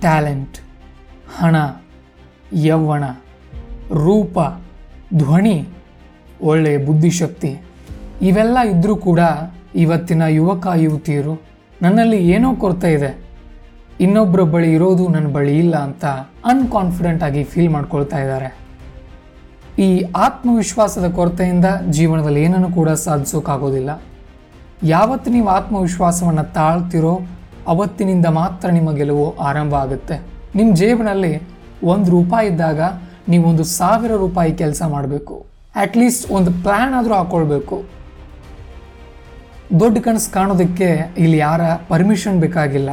Talent ಹಣ, ಯೌವನ, ರೂಪ, ಧ್ವನಿ, ಒಳ್ಳೆಯ ಬುದ್ಧಿಶಕ್ತಿ, ಇವೆಲ್ಲ ಇದ್ದರೂ ಕೂಡ ಇವತ್ತಿನ ಯುವಕ ಯುವತಿಯರು ನನ್ನಲ್ಲಿ ಏನೋ ಕೊರತೆ ಇದೆ. ಇನ್ನೊಬ್ಬರ ಬಳಿ ಇರೋದು ನನ್ನ ಬಳಿ ಇಲ್ಲ ಅಂತ ಅನ್ಕಾನ್ಫಿಡೆಂಟ್ ಆಗಿ ಫೀಲ್ ಮಾಡ್ಕೊಳ್ತಾ ಇದ್ದಾರೆ. ಈ ಆತ್ಮವಿಶ್ವಾಸದ ಕೊರತೆಯಿಂದ ಜೀವನದಲ್ಲಿ ಏನನ್ನು ಕೂಡ ಸಾಧಿಸೋಕ್ಕಾಗೋದಿಲ್ಲ ಯಾವತ್ತು ನೀವು ಆತ್ಮವಿಶ್ವಾಸವನ್ನು ತಾಳ್ತಿರೋ ಅವತ್ತಿನಿಂದ ಮಾತ್ರ ನಿಮ್ಮ ಗೆಲುವು ಆರಂಭ ಆಗುತ್ತೆ. ನಿಮ್ಮ ಜೇಬಿನಲ್ಲಿ ಒಂದು ರೂಪಾಯಿ ಇದ್ದಾಗ ನೀವೊಂದು ಸಾವಿರ ರೂಪಾಯಿ ಕೆಲಸ ಮಾಡಬೇಕು. ಅಟ್ಲೀಸ್ಟ್ ಒಂದು ಪ್ಲ್ಯಾನ್ ಆದರೂ ಹಾಕ್ಕೊಳ್ಬೇಕು ದೊಡ್ಡ ಕನಸು ಕಾಣೋದಕ್ಕೆ ಇಲ್ಲಿ ಯಾರ ಪರ್ಮಿಷನ್ ಬೇಕಾಗಿಲ್ಲ.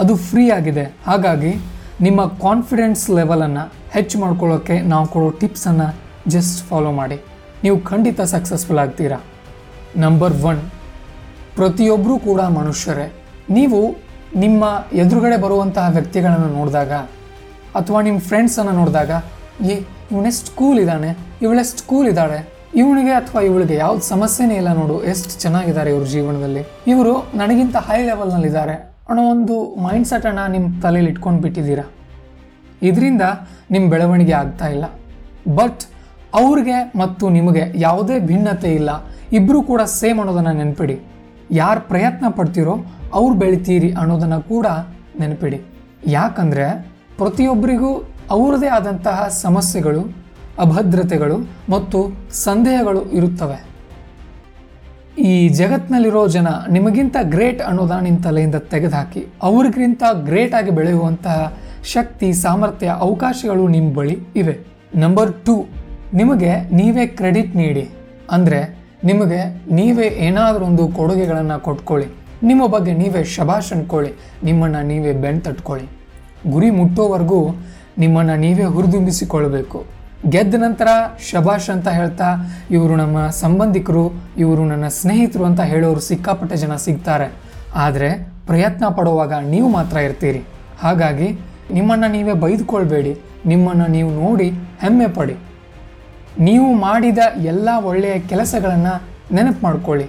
ಅದು ಫ್ರೀ ಆಗಿದೆ. ಹಾಗಾಗಿ ನಿಮ್ಮ ಕಾನ್ಫಿಡೆನ್ಸ್ ಲೆವೆಲನ್ನು ಹೆಚ್ಚು ಮಾಡ್ಕೊಳ್ಳೋಕ್ಕೆ ನಾವು ಕೊಡೋ ಟಿಪ್ಸನ್ನು ಜಸ್ಟ್ ಫಾಲೋ ಮಾಡಿ. ನೀವು ಖಂಡಿತ ಸಕ್ಸಸ್ಫುಲ್ ಆಗ್ತೀರಾ? ನಂಬರ್ ಒನ್ ಪ್ರತಿಯೊಬ್ಬರೂ ಕೂಡ ಮನುಷ್ಯರೇ. ನೀವು ನಿಮ್ಮ ಎದುರುಗಡೆ ಬರುವಂತಹ ವ್ಯಕ್ತಿಗಳನ್ನು ನೋಡಿದಾಗ ಅಥವಾ ನಿಮ್ಮ ಫ್ರೆಂಡ್ಸನ್ನು ನೋಡಿದಾಗ, ಏ ಇವನೆಷ್ಟು ಕೂಲ್ ಇದ್ದಾನೆ ಇವಳೆಷ್ಟು ಕೂಲ್ ಇದ್ದಾಳೆ, ಇವನಿಗೆ ಅಥವಾ ಇವಳಿಗೆ ಯಾವ್ದು ಸಮಸ್ಯೆನೇ ಇಲ್ಲ ನೋಡು, ಎಷ್ಟು ಚೆನ್ನಾಗಿದ್ದಾರೆ ಇವ್ರ ಜೀವನದಲ್ಲಿ. ಇವರು ನನಗಿಂತ ಹೈ ಲೆವೆಲ್ನಲ್ಲಿದ್ದಾರೆ ಅನ್ನೋ ಒಂದು ಮೈಂಡ್ ಸೆಟನ್ನು ನಿಮ್ಮ ತಲೆಯಲ್ಲಿ ಇಟ್ಕೊಂಡು ಬಿಟ್ಟಿದ್ದೀರಾ? ಇದರಿಂದ ನಿಮ್ಮ ಬೆಳವಣಿಗೆ ಆಗ್ತಾ ಇಲ್ಲ. ಬಟ್ ಅವ್ರಿಗೆ ಮತ್ತು ನಿಮಗೆ ಯಾವುದೇ ಭಿನ್ನತೆ ಇಲ್ಲ. ಇಬ್ಬರೂ ಕೂಡ ಸೇಮ್ ಅನ್ನೋದನ್ನು ನೆನಪಿಡಿ. ಯಾರು ಪ್ರಯತ್ನ ಪಡ್ತೀರೋ ಅವ್ರು ಬೆಳಿತೀರಿ ಅನ್ನೋದನ್ನು ಕೂಡ ನೆನಪಿಡಿ. ಯಾಕಂದರೆ ಪ್ರತಿಯೊಬ್ಬರಿಗೂ ಅವರದೇ ಆದಂತಹ ಸಮಸ್ಯೆಗಳು, ಅಭದ್ರತೆಗಳು ಮತ್ತು ಸಂದೇಹಗಳು ಇರುತ್ತವೆ. ಈ ಜಗತ್ತಿನಲ್ಲಿರೋ ಜನ ನಿಮಗಿಂತ ಗ್ರೇಟ್ ಅನ್ನೋದನ್ನ ನಿಮ್ಮ ತಲೆಯಿಂದ ತೆಗೆದುಹಾಕಿ. ಅವ್ರಿಗಿಂತ ಗ್ರೇಟ್ ಆಗಿ ಬೆಳೆಯುವಂತಹ ಶಕ್ತಿ, ಸಾಮರ್ಥ್ಯ, ಅವಕಾಶಗಳು ನಿಮ್ಮ ಬಳಿ ಇವೆ. ನಂಬರ್ ಟೂ ನಿಮಗೆ ನೀವೇ ಕ್ರೆಡಿಟ್ ನೀಡಿ. ಅಂದರೆ ನಿಮಗೆ ನೀವೇ ಏನಾದರೂ ಒಂದು ಕೊಡುಗೆಗಳನ್ನು ಕೊಟ್ಕೊಳ್ಳಿ. ನಿಮ್ಮ ಬಗ್ಗೆ ನೀವೇ ಶಬಾಷ್ ಅಂದ್ಕೊಳ್ಳಿ ನಿಮ್ಮನ್ನು ನೀವೇ ಬೆಣ್ ತಟ್ಕೊಳ್ಳಿ. ಗುರಿ ಮುಟ್ಟೋವರೆಗೂ ನಿಮ್ಮನ್ನು ನೀವೇ ಹುರಿದುಂಬಿಸಿಕೊಳ್ಬೇಕು. ಗೆದ್ದ ನಂತರ ಶಬಾಷ್ ಅಂತ ಹೇಳ್ತಾ ಇವರು ನಮ್ಮ ಸಂಬಂಧಿಕರು, ಇವರು ನನ್ನ ಸ್ನೇಹಿತರು ಅಂತ ಹೇಳೋರು ಸಿಕ್ಕಾಪಟ್ಟೆ ಜನ ಸಿಗ್ತಾರೆ. ಆದರೆ ಪ್ರಯತ್ನ ಪಡುವಾಗ ನೀವು ಮಾತ್ರ ಇರ್ತೀರಿ. ಹಾಗಾಗಿ ನಿಮ್ಮನ್ನು ನೀವೇ ಬೈದುಕೊಳ್ಬೇಡಿ, ನಿಮ್ಮನ್ನು ನೀವು ನೋಡಿ ಹೆಮ್ಮೆ ಪಡಿ. ನೀವು ಮಾಡಿದ ಎಲ್ಲ ಒಳ್ಳೆಯ ಕೆಲಸಗಳನ್ನು ನೆನಪು ಮಾಡ್ಕೊಳ್ಳಿ.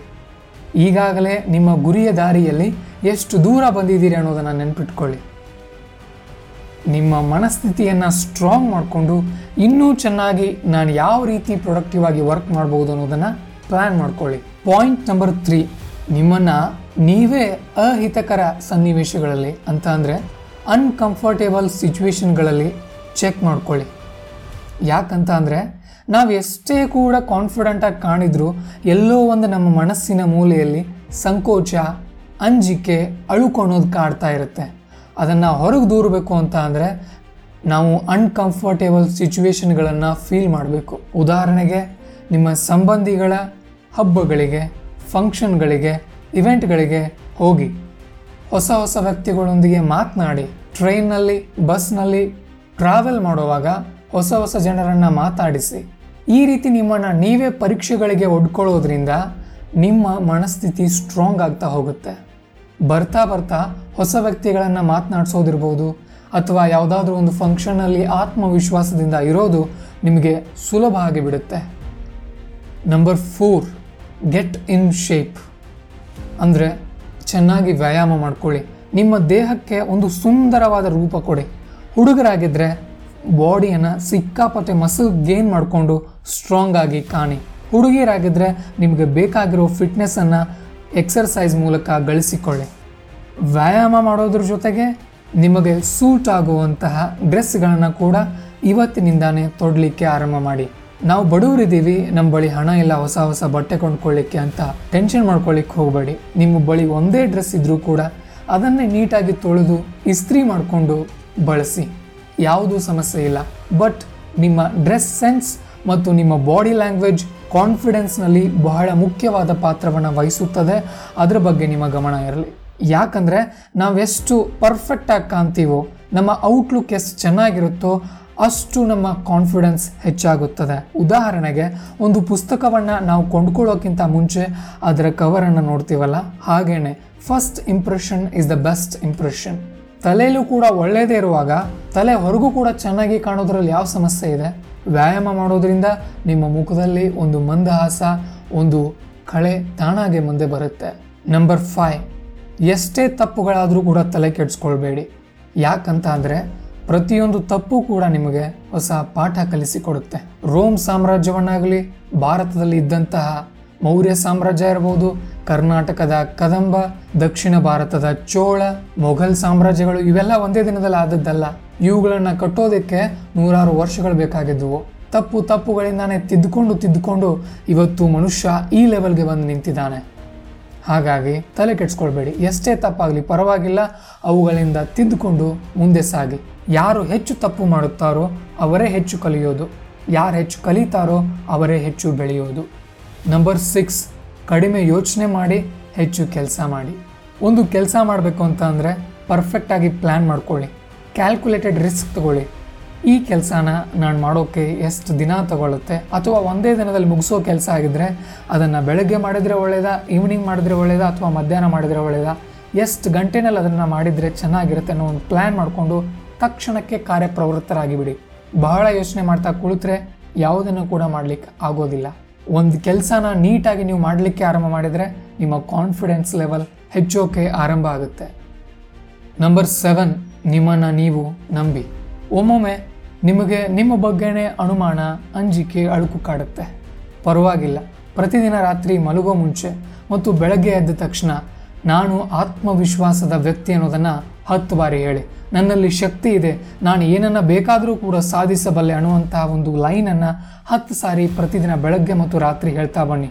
ಈಗಾಗಲೇ ನಿಮ್ಮ ಗುರಿಯ ದಾರಿಯಲ್ಲಿ ಎಷ್ಟು ದೂರ ಬಂದಿದ್ದೀರಿ ಅನ್ನೋದನ್ನು ನೆನಪಿಟ್ಕೊಳ್ಳಿ. ನಿಮ್ಮ ಮನಸ್ಥಿತಿಯನ್ನು ಸ್ಟ್ರಾಂಗ್ ಮಾಡಿಕೊಂಡು ಇನ್ನೂ ಚೆನ್ನಾಗಿ ನಾನು ಯಾವ ರೀತಿ ಪ್ರೊಡಕ್ಟಿವ್ ಆಗಿ ವರ್ಕ್ ಮಾಡ್ಬೋದು ಅನ್ನೋದನ್ನು ಪ್ಲ್ಯಾನ್ ಮಾಡ್ಕೊಳ್ಳಿ. ಪಾಯಿಂಟ್ ನಂಬರ್ ತ್ರೀ ನಿಮ್ಮನ್ನು ನೀವೇ ಅಹಿತಕರ ಸನ್ನಿವೇಶಗಳಲ್ಲಿ ಅಂತ ಅಂದರೆ ಅನ್ಕಂಫರ್ಟೇಬಲ್ ಸಿಚುವೇಶನ್ಗಳಲ್ಲಿ ಚೆಕ್ ಮಾಡ್ಕೊಳ್ಳಿ. ಯಾಕಂತ ಅಂದರೆ ನಾವು ಎಷ್ಟೇ ಕೂಡ ಕಾನ್ಫಿಡೆಂಟಾಗಿ ಕಾಣಿದ್ರು ಎಲ್ಲೋ ಒಂದು ನಮ್ಮ ಮನಸ್ಸಿನ ಮೂಲೆಯಲ್ಲಿ ಸಂಕೋಚ, ಅಂಜಿಕೆ ಅಳುಕೊಳೋದು ಕಾಡ್ತಾ ಇರುತ್ತೆ. ಅದನ್ನು ಹೊರಗೆ ದೂರಬೇಕು ಅಂತ ಅಂದರೆ ನಾವು ಅನ್ಕಂಫರ್ಟೇಬಲ್ ಸಿಚುವೇಶನ್ಗಳನ್ನು ಫೀಲ್ ಮಾಡಬೇಕು. ಉದಾಹರಣೆಗೆ ನಿಮ್ಮ ಸಂಬಂಧಿಗಳ ಹಬ್ಬಗಳಿಗೆ ಫಂಕ್ಷನ್ಗಳಿಗೆ ಇವೆಂಟ್ಗಳಿಗೆ ಹೋಗಿ ಹೊಸ ಹೊಸ ವ್ಯಕ್ತಿಗಳೊಂದಿಗೆ ಮಾತನಾಡಿ ಟ್ರೈನ್ನಲ್ಲಿ ಬಸ್ನಲ್ಲಿ ಟ್ರಾವೆಲ್ ಮಾಡುವಾಗ ಹೊಸ ಹೊಸ ಜನರನ್ನು ಮಾತಾಡಿಸಿ. ಈ ರೀತಿ ನಿಮ್ಮನ್ನು ನೀವೇ ಪರೀಕ್ಷೆಗಳಿಗೆ ಒಡ್ಕೊಳ್ಳೋದ್ರಿಂದ ನಿಮ್ಮ ಮನಸ್ಥಿತಿ ಸ್ಟ್ರಾಂಗ್ ಆಗ್ತಾ ಹೋಗುತ್ತೆ. ಬರ್ತಾ ಬರ್ತಾ ಹೊಸ ವ್ಯಕ್ತಿಗಳನ್ನು ಮಾತನಾಡಿಸೋದಿರ್ಬೋದು ಅಥವಾ ಯಾವುದಾದ್ರೂ ಒಂದು ಫಂಕ್ಷನಲ್ಲಿ ಆತ್ಮವಿಶ್ವಾಸದಿಂದ ಇರೋದು ನಿಮಗೆ ಸುಲಭ ಆಗಿಬಿಡುತ್ತೆ. Number four get in shape ಅಂದರೆ ಚೆನ್ನಾಗಿ ವ್ಯಾಯಾಮ ಮಾಡ್ಕೊಳ್ಳಿ. ನಿಮ್ಮ ದೇಹಕ್ಕೆ ಒಂದು ಸುಂದರವಾದ ರೂಪ ಕೊಡಿ. ಹುಡುಗರಾಗಿದ್ದರೆ ಬಾಡಿಯನ್ನು ಸಿಕ್ಕಾಪಟ್ಟೆ ಮಸಲ್ ಗೇನ್ ಮಾಡಿಕೊಂಡು ಸ್ಟ್ರಾಂಗ್ ಆಗಿ ಕಾಣಿ. ಹುಡುಗಿಯರಾಗಿದ್ದರೆ ನಿಮಗೆ ಬೇಕಾಗಿರೋ ಫಿಟ್ನೆಸ್ಸನ್ನು ಎಕ್ಸರ್ಸೈಸ್ ಮೂಲಕ ಗಳಿಸಿಕೊಳ್ಳಿ. ವ್ಯಾಯಾಮ ಮಾಡೋದ್ರ ಜೊತೆಗೆ ನಿಮಗೆ ಸೂಟ್ ಆಗುವಂತಹ ಡ್ರೆಸ್ಗಳನ್ನು ಕೂಡ ಇವತ್ತಿನಿಂದಾನೇ ತೊಡಲಿಕ್ಕೆ ಆರಂಭ ಮಾಡಿ. ನಾವು ಬಡವರಿದ್ದೀವಿ ನಮ್ಮ ಬಳಿ ಹಣ ಇಲ್ಲ, ಹೊಸ ಹೊಸ ಬಟ್ಟೆ ಕೊಂಡ್ಕೊಳ್ಳಿಕ್ಕೆ ಅಂತ ಟೆನ್ಷನ್ ಮಾಡ್ಕೊಳ್ಳಿಕ್ಕೆ ಹೋಗಬೇಡಿ. ನಿಮ್ಮ ಬಳಿ ಒಂದೇ ಡ್ರೆಸ್ ಇದ್ದರೂ ಕೂಡ ಅದನ್ನೇ ನೀಟಾಗಿ ತೊಳೆದು ಇಸ್ತ್ರಿ ಮಾಡಿಕೊಂಡು ಬಳಸಿ. ಯಾವುದೂ ಸಮಸ್ಯೆ ಇಲ್ಲ. ಬಟ್ ನಿಮ್ಮ ಡ್ರೆಸ್ ಸೆನ್ಸ್ ಮತ್ತು ನಿಮ್ಮ ಬಾಡಿ ಲ್ಯಾಂಗ್ವೇಜ್ ಕಾನ್ಫಿಡೆನ್ಸ್ನಲ್ಲಿ ಬಹಳ ಮುಖ್ಯವಾದ ಪಾತ್ರವನ್ನು ವಹಿಸುತ್ತದೆ. ಅದರ ಬಗ್ಗೆ ನಿಮ್ಮ ಗಮನ ಇರಲಿ. ಯಾಕಂದರೆ ನಾವೆಷ್ಟು ಪರ್ಫೆಕ್ಟಾಗಿ ಕಾಣ್ತೀವೋ, ನಮ್ಮ ಔಟ್ಲುಕ್ ಎಷ್ಟು ಚೆನ್ನಾಗಿರುತ್ತೋ ಅಷ್ಟು ನಮ್ಮ ಕಾನ್ಫಿಡೆನ್ಸ್ ಹೆಚ್ಚಾಗುತ್ತದೆ. ಉದಾಹರಣೆಗೆ, ಒಂದು ಪುಸ್ತಕವನ್ನು ನಾವು ಕೊಂಡ್ಕೊಳ್ಳೋಕ್ಕಿಂತ ಮುಂಚೆ ಅದರ ಕವರನ್ನು ನೋಡ್ತೀವಲ್ಲ? ಹಾಗೇನೆ first impression is the best impression ತಲೆಯಲ್ಲೂ ಕೂಡ ಒಳ್ಳೆಯದೇ ಇರುವಾಗ, ತಲೆ ಹೊರಗೂ ಕೂಡ ಚೆನ್ನಾಗಿ ಕಾಣೋದ್ರಲ್ಲಿ ಯಾವ ಸಮಸ್ಯೆ ಇದೆ? ವ್ಯಾಯಾಮ ಮಾಡೋದ್ರಿಂದ ನಿಮ್ಮ ಮುಖದಲ್ಲಿ ಒಂದು ಮಂದಹಾಸ, ಒಂದು ಕಳೆ ತಾನಾಗೆ ಮುಂದೆ ಬರುತ್ತೆ. ನಂಬರ್ ಫೈವ್ ಎಷ್ಟೇ ತಪ್ಪುಗಳಾದರೂ ಕೂಡ ತಲೆ ಕೆಡಿಸ್ಕೊಳ್ಬೇಡಿ. ಯಾಕಂತ ಅಂದರೆ ಪ್ರತಿಯೊಂದು ತಪ್ಪು ಕೂಡ ನಿಮಗೆ ಹೊಸ ಪಾಠ ಕಲಿಸಿಕೊಡುತ್ತೆ. ರೋಮ್ ಸಾಮ್ರಾಜ್ಯವನ್ನಾಗಲಿ, ಭಾರತದಲ್ಲಿ ಇದ್ದಂತಹ ಮೌರ್ಯ ಸಾಮ್ರಾಜ್ಯ ಇರಬಹುದು ಕರ್ನಾಟಕದ ಕದಂಬ, ದಕ್ಷಿಣ ಭಾರತದ ಚೋಳ, ಮೊಘಲ್ ಸಾಮ್ರಾಜ್ಯಗಳು ಇವೆಲ್ಲ ಒಂದೇ ದಿನದಲ್ಲಿ ಆದದ್ದಲ್ಲ. ಇವುಗಳನ್ನು ಕಟ್ಟೋದಕ್ಕೆ ನೂರಾರು ವರ್ಷಗಳು ಬೇಕಾಗಿದ್ದುವು. ತಪ್ಪು ತಪ್ಪುಗಳಿಂದಾನೇ ತಿದ್ದುಕೊಂಡು ತಿದ್ದುಕೊಂಡು ಇವತ್ತು ಮನುಷ್ಯ ಈ ಲೆವೆಲ್ಗೆ ಬಂದು ನಿಂತಿದ್ದಾನೆ. ಹಾಗಾಗಿ ತಲೆ ಕೆಡ್ಸ್ಕೊಳ್ಬೇಡಿ. ಎಷ್ಟೇ ತಪ್ಪಾಗಲಿ ಪರವಾಗಿಲ್ಲ, ಅವುಗಳಿಂದ ತಿದ್ದುಕೊಂಡು ಮುಂದೆ ಸಾಗಿ. ಯಾರು ಹೆಚ್ಚು ತಪ್ಪು ಮಾಡುತ್ತಾರೋ ಅವರೇ ಹೆಚ್ಚು ಕಲಿಯೋದು. ಯಾರು ಹೆಚ್ಚು ಕಲಿತಾರೋ ಅವರೇ ಹೆಚ್ಚು ಬೆಳೆಯೋದು. ನಂಬರ್ ಸಿಕ್ಸ್ ಕಡಿಮೆ ಯೋಚನೆ ಮಾಡಿ, ಹೆಚ್ಚು ಕೆಲಸ ಮಾಡಿ. ಒಂದು ಕೆಲಸ ಮಾಡಬೇಕು ಅಂತ ಅಂದರೆ ಪರ್ಫೆಕ್ಟಾಗಿ ಪ್ಲ್ಯಾನ್ ಮಾಡ್ಕೊಳ್ಳಿ. ಕ್ಯಾಲ್ಕುಲೇಟೆಡ್ ರಿಸ್ಕ್ ತಗೊಳ್ಳಿ. ಈ ಕೆಲಸನ ನಾನು ಮಾಡೋಕ್ಕೆ ಎಷ್ಟು ದಿನ ತಗೊಳ್ಳುತ್ತೆ ಅಥವಾ ಒಂದೇ ದಿನದಲ್ಲಿ ಮುಗಿಸೋ ಕೆಲಸ ಆಗಿದ್ರೆ ಅದನ್ನು ಬೆಳಗ್ಗೆ ಮಾಡಿದರೆ ಒಳ್ಳೆಯದಾ ಈವ್ನಿಂಗ್ ಮಾಡಿದರೆ ಒಳ್ಳೆಯದಾ ಅಥವಾ ಮಧ್ಯಾಹ್ನ ಮಾಡಿದರೆ ಒಳ್ಳೆಯದಾ ಎಷ್ಟು ಗಂಟೆನಲ್ಲಿ ಅದನ್ನು ಮಾಡಿದರೆ ಚೆನ್ನಾಗಿರುತ್ತೆ ಅನ್ನೋ ಒಂದು ಪ್ಲ್ಯಾನ್ ಮಾಡಿಕೊಂಡು ತಕ್ಷಣಕ್ಕೆ ಕಾರ್ಯಪ್ರವೃತ್ತರಾಗಿಬಿಡಿ. ಬಹಳ ಯೋಚನೆ ಮಾಡ್ತಾ ಕುಳಿತರೆ ಯಾವುದನ್ನು ಕೂಡ ಮಾಡಲಿಕ್ಕೆ ಆಗೋದಿಲ್ಲ. ಒಂದು ಕೆಲಸನ ನೀಟಾಗಿ ನೀವು ಮಾಡಲಿಕ್ಕೆ ಆರಂಭ ಮಾಡಿದರೆ ನಿಮ್ಮ ಕಾನ್ಫಿಡೆನ್ಸ್ ಲೆವೆಲ್ ಹೆಚ್ಚೋಕೆ ಆರಂಭ ಆಗುತ್ತೆ. ನಂಬರ್ ಸೆವೆನ್ ನಿಮ್ಮನ್ನು ನೀವು ನಂಬಿ. ಒಮ್ಮೊಮ್ಮೆ ನಿಮಗೆ ನಿಮ್ಮ ಬಗ್ಗೆನೇ ಅನುಮಾನ, ಅಂಜಿಕೆ, ಅಳುಕು ಕಾಡುತ್ತೆ. ಪರವಾಗಿಲ್ಲ. ಪ್ರತಿದಿನ ರಾತ್ರಿ ಮಲಗೋ ಮುಂಚೆ ಮತ್ತು ಬೆಳಗ್ಗೆ ಎದ್ದ ತಕ್ಷಣ ನಾನು ಆತ್ಮವಿಶ್ವಾಸದ ವ್ಯಕ್ತಿ ಅನ್ನೋದನ್ನು ಹತ್ತು ಬಾರಿ ಹೇಳಿ, ನನ್ನಲ್ಲಿ ಶಕ್ತಿ ಇದೆ, ನಾನು ಏನನ್ನ ಬೇಕಾದರೂ ಕೂಡ ಸಾಧಿಸಬಲ್ಲೆ ಅನ್ನುವಂತಹ ಒಂದು ಲೈನನ್ನು ಹತ್ತು ಸಾರಿ ಪ್ರತಿದಿನ ಬೆಳಗ್ಗೆ ಮತ್ತು ರಾತ್ರಿ ಹೇಳ್ತಾ ಬನ್ನಿ.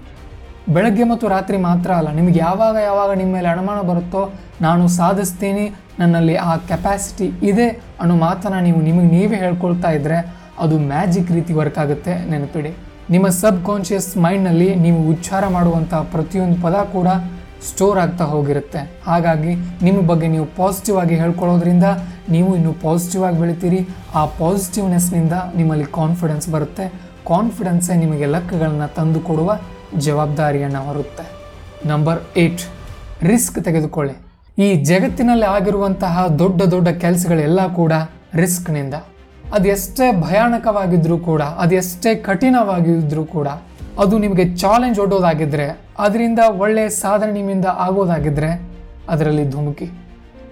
ಬೆಳಗ್ಗೆ ಮತ್ತು ರಾತ್ರಿ ಮಾತ್ರ ಅಲ್ಲ, ನಿಮ್ಗೆ ಯಾವಾಗ ಯಾವಾಗ ನಿಮ್ಮ ಮೇಲೆ ಅನುಮಾನ ಬರುತ್ತೋ ನಾನು ಸಾಧಿಸ್ತೀನಿ, ನನ್ನಲ್ಲಿ ಆ ಕೆಪಾಸಿಟಿ ಇದೆ ಅನ್ನೋ ಮಾತನ್ನು ನೀವು ನಿಮಗೆ ನೀವೇ ಹೇಳ್ಕೊಳ್ತಾ ಇದ್ದರೆ ಅದು ಮ್ಯಾಜಿಕ್ ರೀತಿ ವರ್ಕ್ ಆಗುತ್ತೆ ನೆನಪಿಡಿ. ನಿಮ್ಮ ಸಬ್ ಕಾನ್ಷಿಯಸ್ ಮೈಂಡ್ನಲ್ಲಿ ನೀವು ಉಚ್ಚಾರ ಮಾಡುವಂಥ ಪ್ರತಿಯೊಂದು ಪದ ಕೂಡ ಸ್ಟೋರ್ ಆಗ್ತಾ ಹೋಗಿರುತ್ತೆ. ಹಾಗಾಗಿ ನಿಮ್ಮ ಬಗ್ಗೆ ನೀವು ಪಾಸಿಟಿವ್ ಆಗಿ ಹೇಳ್ಕೊಳ್ಳೋದ್ರಿಂದ ನೀವು ಇನ್ನೂ ಪಾಸಿಟಿವ್ ಆಗಿ ಬೆಳಿತೀರಿ. ಆ ಪಾಸಿಟಿವ್ನೆಸ್ನಿಂದ ನಿಮ್ಮಲ್ಲಿ ಕಾನ್ಫಿಡೆನ್ಸ್ ಬರುತ್ತೆ. ಕಾನ್ಫಿಡೆನ್ಸೇ ನಿಮಗೆ ಲೆಕ್ಕಗಳನ್ನು ತಂದು ಕೊಡುವ ಜವಾಬ್ದಾರಿಯನ್ನು ಹೊರುತ್ತೆ. ನಂಬರ್ ಏಯ್ಟ್ ರಿಸ್ಕ್ ತೆಗೆದುಕೊಳ್ಳಿ. ಈ ಜಗತ್ತಿನಲ್ಲಿ ಆಗಿರುವಂತಹ ದೊಡ್ಡ ದೊಡ್ಡ ಕೆಲಸಗಳೆಲ್ಲ ಕೂಡ ರಿಸ್ಕ್ನಿಂದ ಅದೆಷ್ಟೇ ಭಯಾನಕವಾಗಿದ್ರೂ ಕೂಡ ಅದೆಷ್ಟೇ ಕಠಿಣವಾಗಿದ್ದರೂ ಕೂಡ ಅದು ನಿಮಗೆ ಚಾಲೆಂಜ್ ಒಡ್ಡೋದಾಗಿದ್ದರೆ ಅದರಿಂದ ಒಳ್ಳೆಯ ಸಾಧನೆ ನಿಮ್ಮಿಂದ ಆಗೋದಾಗಿದ್ದರೆ ಅದರಲ್ಲಿ ಧುಮುಕಿ.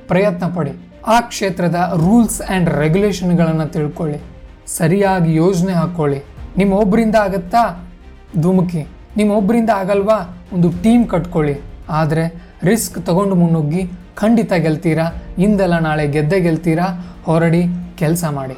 ಪ್ರಯತ್ನ ಪಡಿ. ಆ ಕ್ಷೇತ್ರದ ರೂಲ್ಸ್ ಆ್ಯಂಡ್ ರೆಗ್ಯುಲೇಷನ್ಗಳನ್ನು ತಿಳ್ಕೊಳ್ಳಿ. ಸರಿಯಾಗಿ ಯೋಜನೆ ಹಾಕ್ಕೊಳ್ಳಿ ನಿಮ್ಮ ಒಬ್ಬರಿಂದ ಆಗುತ್ತಾ? ಧುಮುಕಿ. ನಿಮ್ಮ ಒಬ್ಬರಿಂದ ಆಗಲ್ವಾ? ಒಂದು ಟೀಮ್ ಕಟ್ಕೊಳ್ಳಿ. ಆದರೆ ರಿಸ್ಕ್ ತಗೊಂಡು ಮುನ್ನುಗ್ಗಿ ಖಂಡಿತ ಗೆಲ್ತೀರಾ? ಇಂದಲ್ಲ ನಾಳೆ ಗೆದ್ದೆ ಗೆಲ್ತೀರಾ? ಹೊರಡಿ, ಕೆಲಸ ಮಾಡಿ.